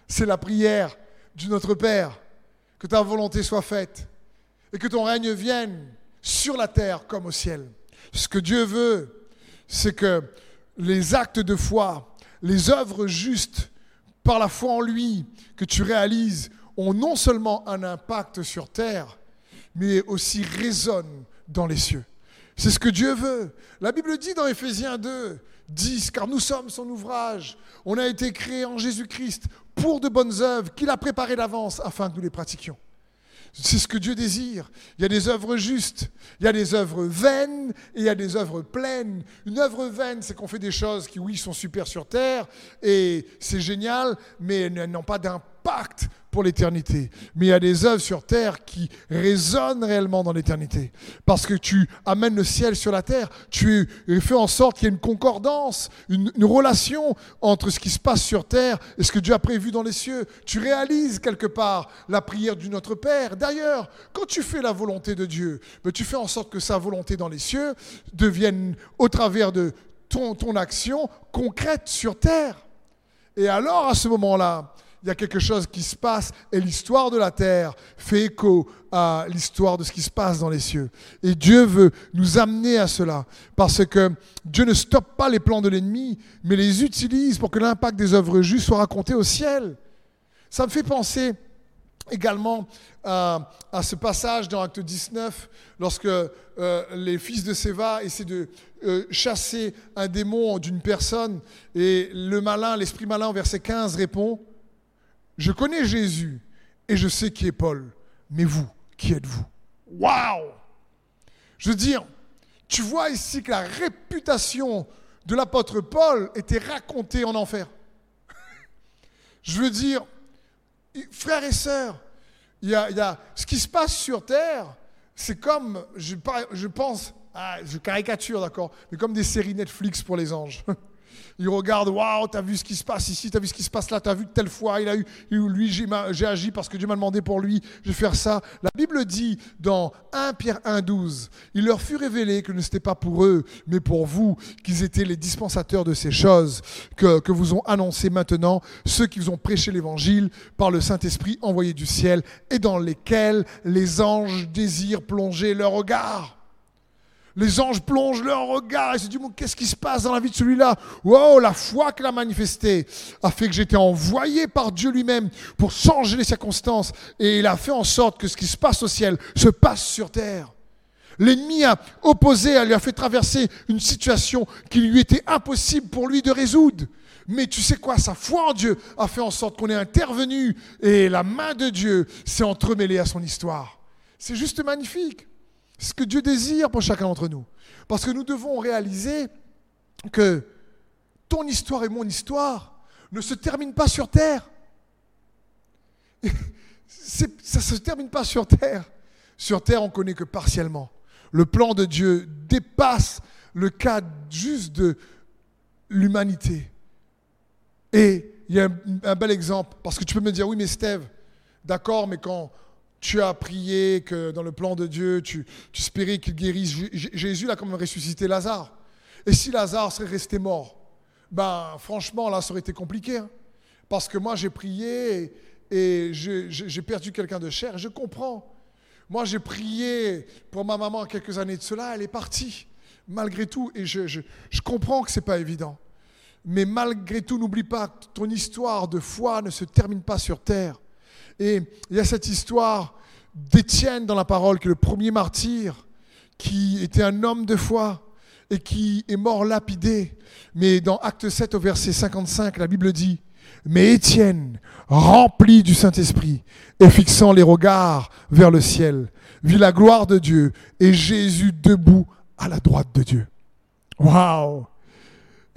C'est la prière du Notre Père, que ta volonté soit faite et que ton règne vienne sur la terre comme au ciel. Ce que Dieu veut, c'est que les actes de foi, les œuvres justes par la foi en lui que tu réalises ont non seulement un impact sur terre, mais aussi résonnent dans les cieux. C'est ce que Dieu veut. La Bible dit dans Éphésiens 2, 10, car nous sommes son ouvrage. On a été créés en Jésus-Christ pour de bonnes œuvres qu'il a préparées d'avance afin que nous les pratiquions. C'est ce que Dieu désire. Il y a des œuvres justes, il y a des œuvres vaines et il y a des œuvres pleines. Une œuvre vaine, c'est qu'on fait des choses qui, oui, sont super sur terre et c'est génial, mais elles n'ont pas d'impact l'éternité, mais il y a des œuvres sur terre qui résonnent réellement dans l'éternité. Parce que tu amènes le ciel sur la terre, tu fais en sorte qu'il y ait une concordance, une, relation entre ce qui se passe sur terre et ce que Dieu a prévu dans les cieux. Tu réalises quelque part la prière du Notre Père. D'ailleurs, quand tu fais la volonté de Dieu, mais tu fais en sorte que sa volonté dans les cieux devienne au travers de ton action concrète sur terre. Et alors, à ce moment-là, il y a quelque chose qui se passe et l'histoire de la terre fait écho à l'histoire de ce qui se passe dans les cieux. Et Dieu veut nous amener à cela parce que Dieu ne stoppe pas les plans de l'ennemi, mais les utilise pour que l'impact des œuvres justes soit raconté au ciel. Ça me fait penser également à, à ce passage dans Acte 19, lorsque euh, les fils de Séva essaient de euh, chasser un démon d'une personne, et le malin, l'esprit malin, verset 15, répond, Je connais Jésus, et je sais qui est Paul, mais vous, qui êtes-vous? Waouh Je veux dire, tu vois ici que la réputation de l'apôtre Paul était racontée en enfer. Je veux dire, frères et sœurs, il y, a, il y a ce qui se passe sur terre, c'est comme, je, pense, ah, je caricature, d'accord, mais comme des séries Netflix pour les anges. Ils regardent, waouh, t'as vu ce qui se passe ici, t'as vu ce qui se passe là, t'as vu telle fois, il a eu, il lui, j'ai agi parce que Dieu m'a demandé pour lui, je vais faire ça. La Bible dit dans 1 Pierre 1,12, il leur fut révélé que ce n'était pas pour eux, mais pour vous, qu'ils étaient les dispensateurs de ces choses que, que vous ont annoncées maintenant, ceux qui vous ont prêché l'évangile par le Saint-Esprit envoyé du ciel et dans lesquels les anges désirent plonger leur regard. Les anges plongent leur regard et se disent, qu'est-ce qui se passe dans la vie de celui-là? Wow, la foi qu'il a manifestée a fait que j'étais envoyé par Dieu lui-même pour changer les circonstances. Et il a fait en sorte que ce qui se passe au ciel se passe sur terre. L'ennemi a opposé, lui a fait traverser une situation qui lui était impossible pour lui de résoudre. Mais tu sais quoi, sa foi en Dieu a fait en sorte qu'on est intervenu et la main de Dieu s'est entremêlée à son histoire. C'est juste magnifique. Ce que Dieu désire pour chacun d'entre nous. Parce que nous devons réaliser que ton histoire et mon histoire ne se terminent pas sur terre. Ça ne se termine pas sur terre. Sur terre, on connaît que partiellement. Le plan de Dieu dépasse le cadre juste de l'humanité. Et il y a un, un bel exemple, parce que tu peux me dire, oui, mais Steve, d'accord, mais quand tu as prié que dans le plan de Dieu, tu, espérais qu'il guérisse, Jésus a quand même ressuscité Lazare. Et si Lazare serait resté mort, ben franchement, là, ça aurait été compliqué. hein. Parce que moi, j'ai prié et, j'ai perdu quelqu'un de cher, je comprends. Moi, j'ai prié pour ma maman quelques années de cela, elle est partie, malgré tout, et je comprends que ce n'est pas évident. Mais malgré tout, n'oublie pas que ton histoire de foi ne se termine pas sur terre. Et il y a cette histoire d'Étienne dans la parole, qui est le premier martyr, qui était un homme de foi et qui est mort lapidé. Mais dans Acte 7 au verset 55, la Bible dit, mais Étienne, rempli du Saint-Esprit et fixant les regards vers le ciel, vit la gloire de Dieu et Jésus debout à la droite de Dieu. Waouh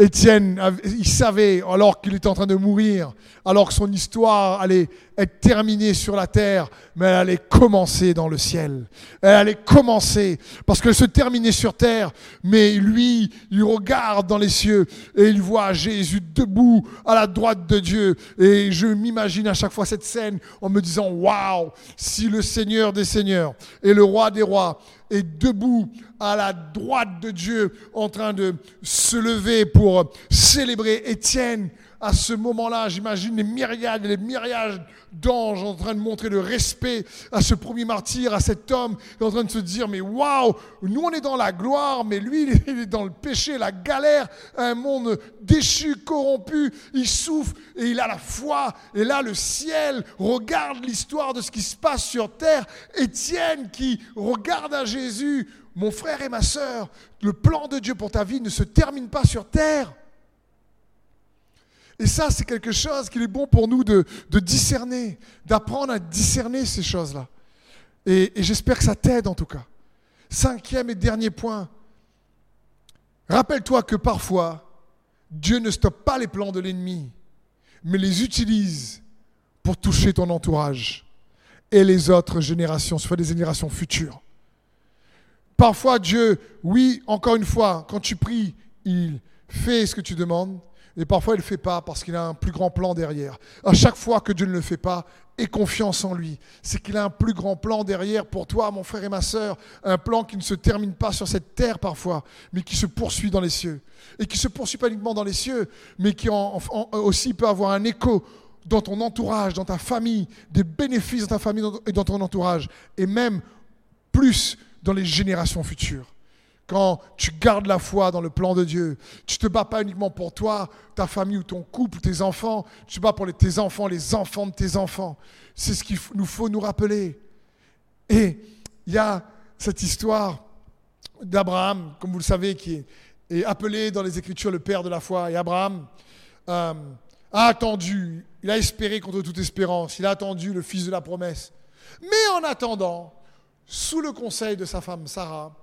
Étienne, il savait, alors qu'il était en train de mourir, alors que son histoire allait être terminée sur la terre, mais elle allait commencer dans le ciel. Elle allait commencer, parce qu'elle se terminait sur terre, mais lui, il regarde dans les cieux et il voit Jésus debout à la droite de Dieu. Et je m'imagine à chaque fois cette scène en me disant, waouh, si le Seigneur des Seigneurs et le Roi des Rois est debout à la droite de Dieu en train de se lever pour célébrer Étienne. À ce moment-là, j'imagine les myriades et les myriades d'anges en train de montrer le respect à ce premier martyr, à cet homme, en train de se dire, mais waouh, nous on est dans la gloire, mais lui il est dans le péché, la galère, un monde déchu, corrompu, il souffre et il a la foi. Et là, le ciel regarde l'histoire de ce qui se passe sur terre. Étienne qui regarde à Jésus, mon frère et ma sœur, le plan de Dieu pour ta vie ne se termine pas sur terre. Et ça, c'est quelque chose qu'il est bon pour nous de, discerner, d'apprendre à discerner ces choses-là. Et, et j'espère que ça t'aide en tout cas. Cinquième et dernier point. Rappelle-toi que parfois, Dieu ne stoppe pas les plans de l'ennemi, mais les utilise pour toucher ton entourage et les autres générations, soit des générations futures. Parfois, Dieu, oui, encore une fois, quand tu pries, il fait ce que tu demandes, et parfois il ne le fait pas parce qu'il a un plus grand plan derrière. À chaque fois que Dieu ne le fait pas, aie confiance en lui. C'est qu'il a un plus grand plan derrière pour toi, mon frère et ma sœur. Un plan qui ne se termine pas sur cette terre parfois, mais qui se poursuit dans les cieux. Et qui se poursuit pas uniquement dans les cieux, mais qui aussi peut avoir un écho dans ton entourage, dans ta famille, des bénéfices dans ta famille et dans ton entourage. Et même plus dans les générations futures quand tu gardes la foi dans le plan de Dieu. Tu ne te bats pas uniquement pour toi, ta famille ou ton couple, tes enfants. Tu te bats pour tes enfants, les enfants de tes enfants. C'est ce qu'il nous faut nous rappeler. Et il y a cette histoire d'Abraham, comme vous le savez, qui est, appelé dans les Écritures le père de la foi. Et Abraham euh, a attendu, il a espéré contre toute espérance, il a attendu le fils de la promesse. Mais en attendant, sous le conseil de sa femme Sarah,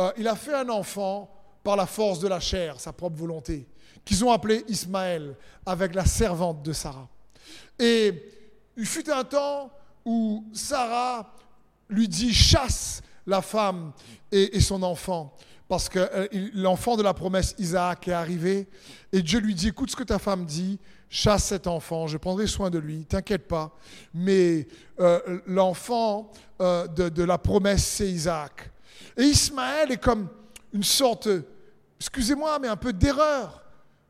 euh, il a fait un enfant par la force de la chair, sa propre volonté, qu'ils ont appelé Ismaël, avec la servante de Sarah. Et il fut un temps où Sarah lui dit chasse la femme et, son enfant, parce que euh, l'enfant de la promesse Isaac est arrivé, et Dieu lui dit, écoute ce que ta femme dit, chasse cet enfant, je prendrai soin de lui, t'inquiète pas, mais euh, l'enfant de, de la promesse, c'est Isaac. Et Ismaël est comme une sorte, excusez-moi, mais un peu d'erreur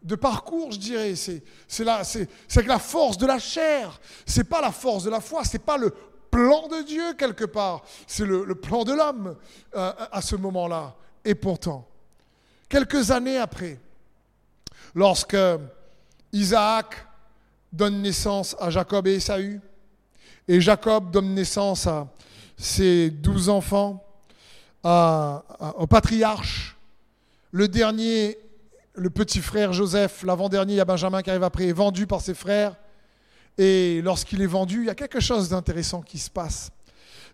de parcours, je dirais. C'est, c'est la force de la chair. C'est pas la force de la foi. C'est pas le plan de Dieu quelque part. C'est le, plan de l'homme euh, à ce moment-là. Et pourtant, quelques années après, lorsque Isaac donne naissance à Jacob et Esaü, et Jacob donne naissance à ses douze enfants, au patriarche. Le dernier, le petit frère Joseph, l'avant-dernier, il y a Benjamin qui arrive après, est vendu par ses frères. Et lorsqu'il est vendu, il y a quelque chose d'intéressant qui se passe.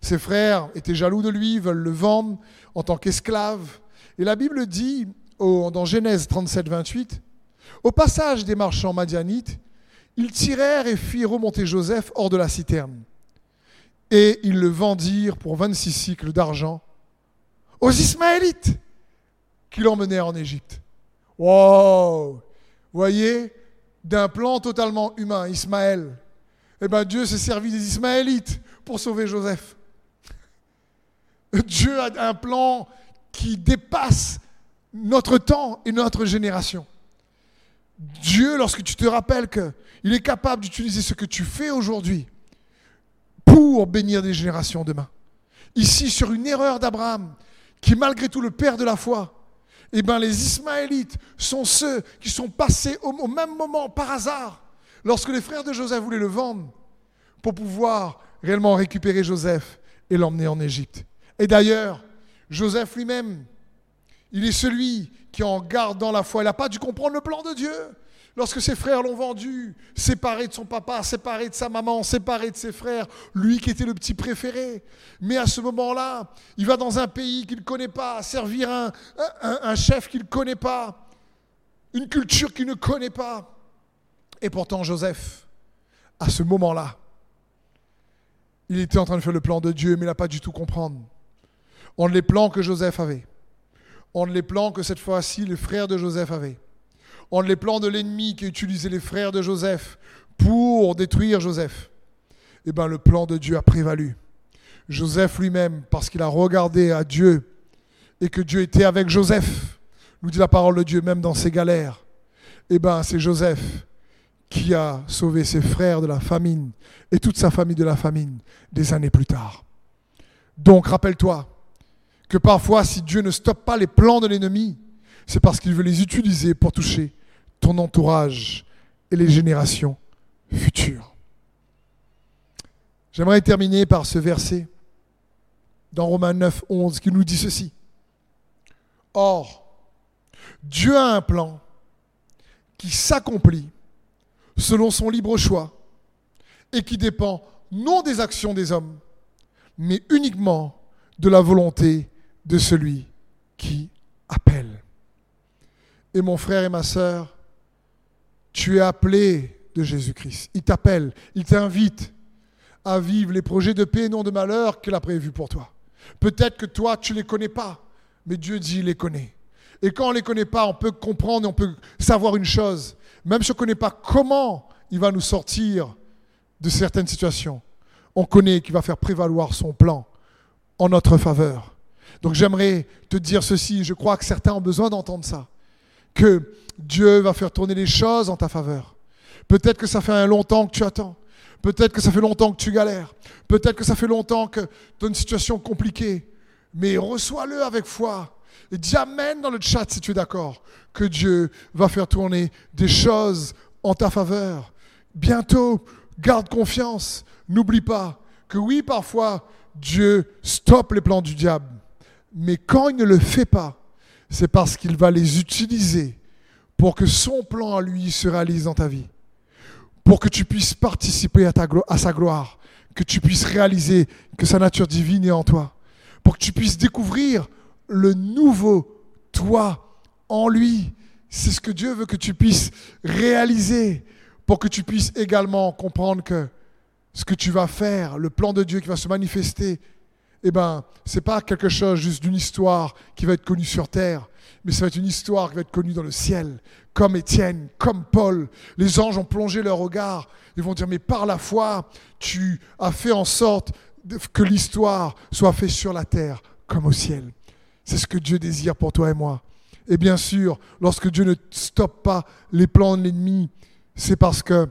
Ses frères étaient jaloux de lui, veulent le vendre en tant qu'esclave. Et la Bible dit, dans Genèse 37, 28, au passage des marchands madianites, ils tirèrent et firent remonter Joseph hors de la citerne. Et ils le vendirent pour 26 cycles d'argent aux Ismaélites qui l'emmenèrent en Égypte. Wow Voyez, d'un plan totalement humain, Ismaël, eh ben Dieu s'est servi des Ismaélites pour sauver Joseph. Dieu a un plan qui dépasse notre temps et notre génération. Dieu, lorsque tu te rappelles qu'il est capable d'utiliser ce que tu fais aujourd'hui pour bénir des générations demain. Ici, sur une erreur d'Abraham, qui est malgré tout le père de la foi, eh bien les Ismaélites sont ceux qui sont passés au, même moment par hasard, lorsque les frères de Joseph voulaient le vendre, pour pouvoir réellement récupérer Joseph et l'emmener en Égypte. Et d'ailleurs, Joseph lui-même, il est celui qui en gardant la foi, il n'a pas dû comprendre le plan de Dieu. Lorsque ses frères l'ont vendu, séparé de son papa, séparé de sa maman, séparé de ses frères, lui qui était le petit préféré. Mais à ce moment-là, il va dans un pays qu'il ne connaît pas, servir un, chef qu'il ne connaît pas, une culture qu'il ne connaît pas. Et pourtant, Joseph, à ce moment-là, il était en train de faire le plan de Dieu, mais il n'a pas du tout comprendre. On les plans que Joseph avait, on les plans que cette fois-ci les frères de Joseph avaient en les plans de l'ennemi qui a utilisé les frères de Joseph pour détruire Joseph, eh bien le plan de Dieu a prévalu. Joseph lui-même, parce qu'il a regardé à Dieu et que Dieu était avec Joseph, nous dit la parole de Dieu même dans ses galères, eh bien c'est Joseph qui a sauvé ses frères de la famine et toute sa famille de la famine des années plus tard. Donc rappelle-toi que parfois si Dieu ne stoppe pas les plans de l'ennemi, c'est parce qu'il veut les utiliser pour toucher ton entourage et les générations futures. J'aimerais terminer par ce verset dans Romains 9, 11 qui nous dit ceci. Or, Dieu a un plan qui s'accomplit selon son libre choix et qui dépend non des actions des hommes, mais uniquement de la volonté de celui qui appelle. Et mon frère et ma sœur, tu es appelé de Jésus-Christ. Il t'appelle, il t'invite à vivre les projets de paix et non de malheur qu'il a prévus pour toi. Peut-être que toi, tu ne les connais pas, mais Dieu dit, il les connaît. Et quand on ne les connaît pas, on peut comprendre et on peut savoir une chose. Même si on ne connaît pas comment il va nous sortir de certaines situations, on connaît qu'il va faire prévaloir son plan en notre faveur. Donc j'aimerais te dire ceci, je crois que certains ont besoin d'entendre ça, que Dieu va faire tourner les choses en ta faveur. Peut-être que ça fait un longtemps que tu attends. Peut-être que ça fait longtemps que tu galères. Peut-être que ça fait longtemps que tu as une situation compliquée. Mais reçois-le avec foi. Et dis Amen dans le chat si tu es d'accord. Que Dieu va faire tourner des choses en ta faveur. Bientôt, garde confiance. N'oublie pas que oui, parfois, Dieu stoppe les plans du diable. Mais quand il ne le fait pas, c'est parce qu'il va les utiliser pour que son plan à lui se réalise dans ta vie. Pour que tu puisses participer à, sa gloire, que tu puisses réaliser que sa nature divine est en toi, pour que tu puisses découvrir le nouveau toi en lui. C'est ce que Dieu veut que tu puisses réaliser, pour que tu puisses également comprendre que ce que tu vas faire, le plan de Dieu qui va se manifester, eh ben, c'est pas quelque chose juste d'une histoire qui va être connue sur terre, mais ça va être une histoire qui va être connue dans le ciel, comme Étienne, comme Paul. Les anges ont plongé leur regard. Ils vont dire, mais par la foi, tu as fait en sorte que l'histoire soit faite sur la terre comme au ciel. C'est ce que Dieu désire pour toi et moi. Et bien sûr, lorsque Dieu ne stoppe pas les plans de l'ennemi, c'est parce que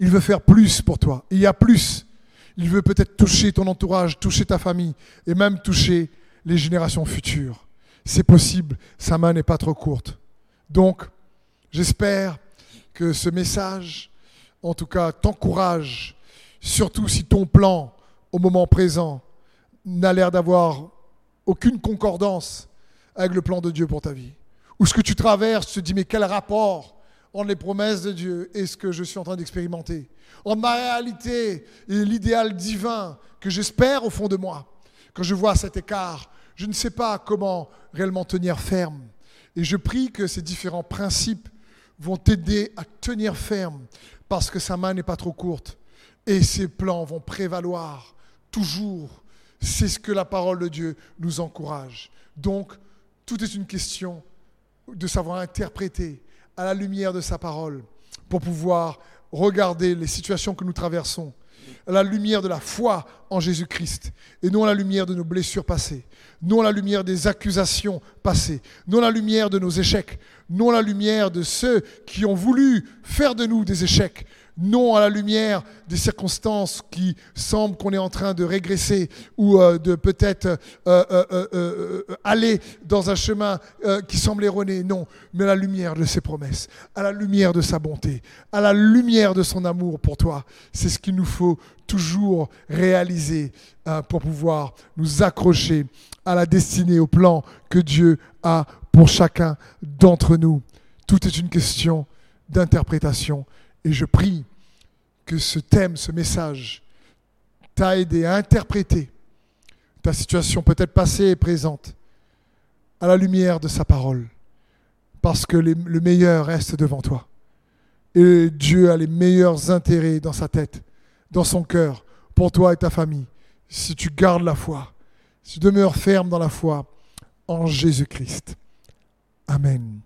il veut faire plus pour toi. Il y a plus. Il veut peut-être toucher ton entourage, toucher ta famille et même toucher les générations futures. C'est possible, sa main n'est pas trop courte. Donc, j'espère que ce message, en tout cas, t'encourage, surtout si ton plan, au moment présent, n'a l'air d'avoir aucune concordance avec le plan de Dieu pour ta vie. Ou ce que tu traverses, tu te dis, mais quel rapport entre les promesses de Dieu et ce que je suis en train d'expérimenter En ma réalité et l'idéal divin que j'espère au fond de moi. Quand je vois cet écart, je ne sais pas comment réellement tenir ferme. Et je prie que ces différents principes vont t'aider à tenir ferme parce que sa main n'est pas trop courte et ses plans vont prévaloir toujours. C'est ce que la parole de Dieu nous encourage. Donc, tout est une question de savoir interpréter à la lumière de sa parole pour pouvoir regarder les situations que nous traversons. À la lumière de la foi en Jésus-Christ. Et non à la lumière de nos blessures passées, non à la lumière des accusations passées, non à la lumière de nos échecs, non à la lumière de ceux qui ont voulu faire de nous des échecs, non à la lumière des circonstances qui semblent qu'on est en train de régresser ou euh, de peut-être euh, euh, aller dans un chemin qui semble erroné, non, mais à la lumière de ses promesses, à la lumière de sa bonté, à la lumière de son amour pour toi. C'est ce qu'il nous faut toujours réaliser pour pouvoir nous accrocher à la destinée, au plan que Dieu a pour chacun d'entre nous. Tout est une question d'interprétation. Et je prie que ce thème, ce message, t'a aidé à interpréter ta situation peut-être passée et présente à la lumière de sa parole. Parce que le meilleur reste devant toi. Et Dieu a les meilleurs intérêts dans sa tête, dans son cœur, pour toi et ta famille, si tu gardes la foi, si tu demeures ferme dans la foi en Jésus-Christ. Amen.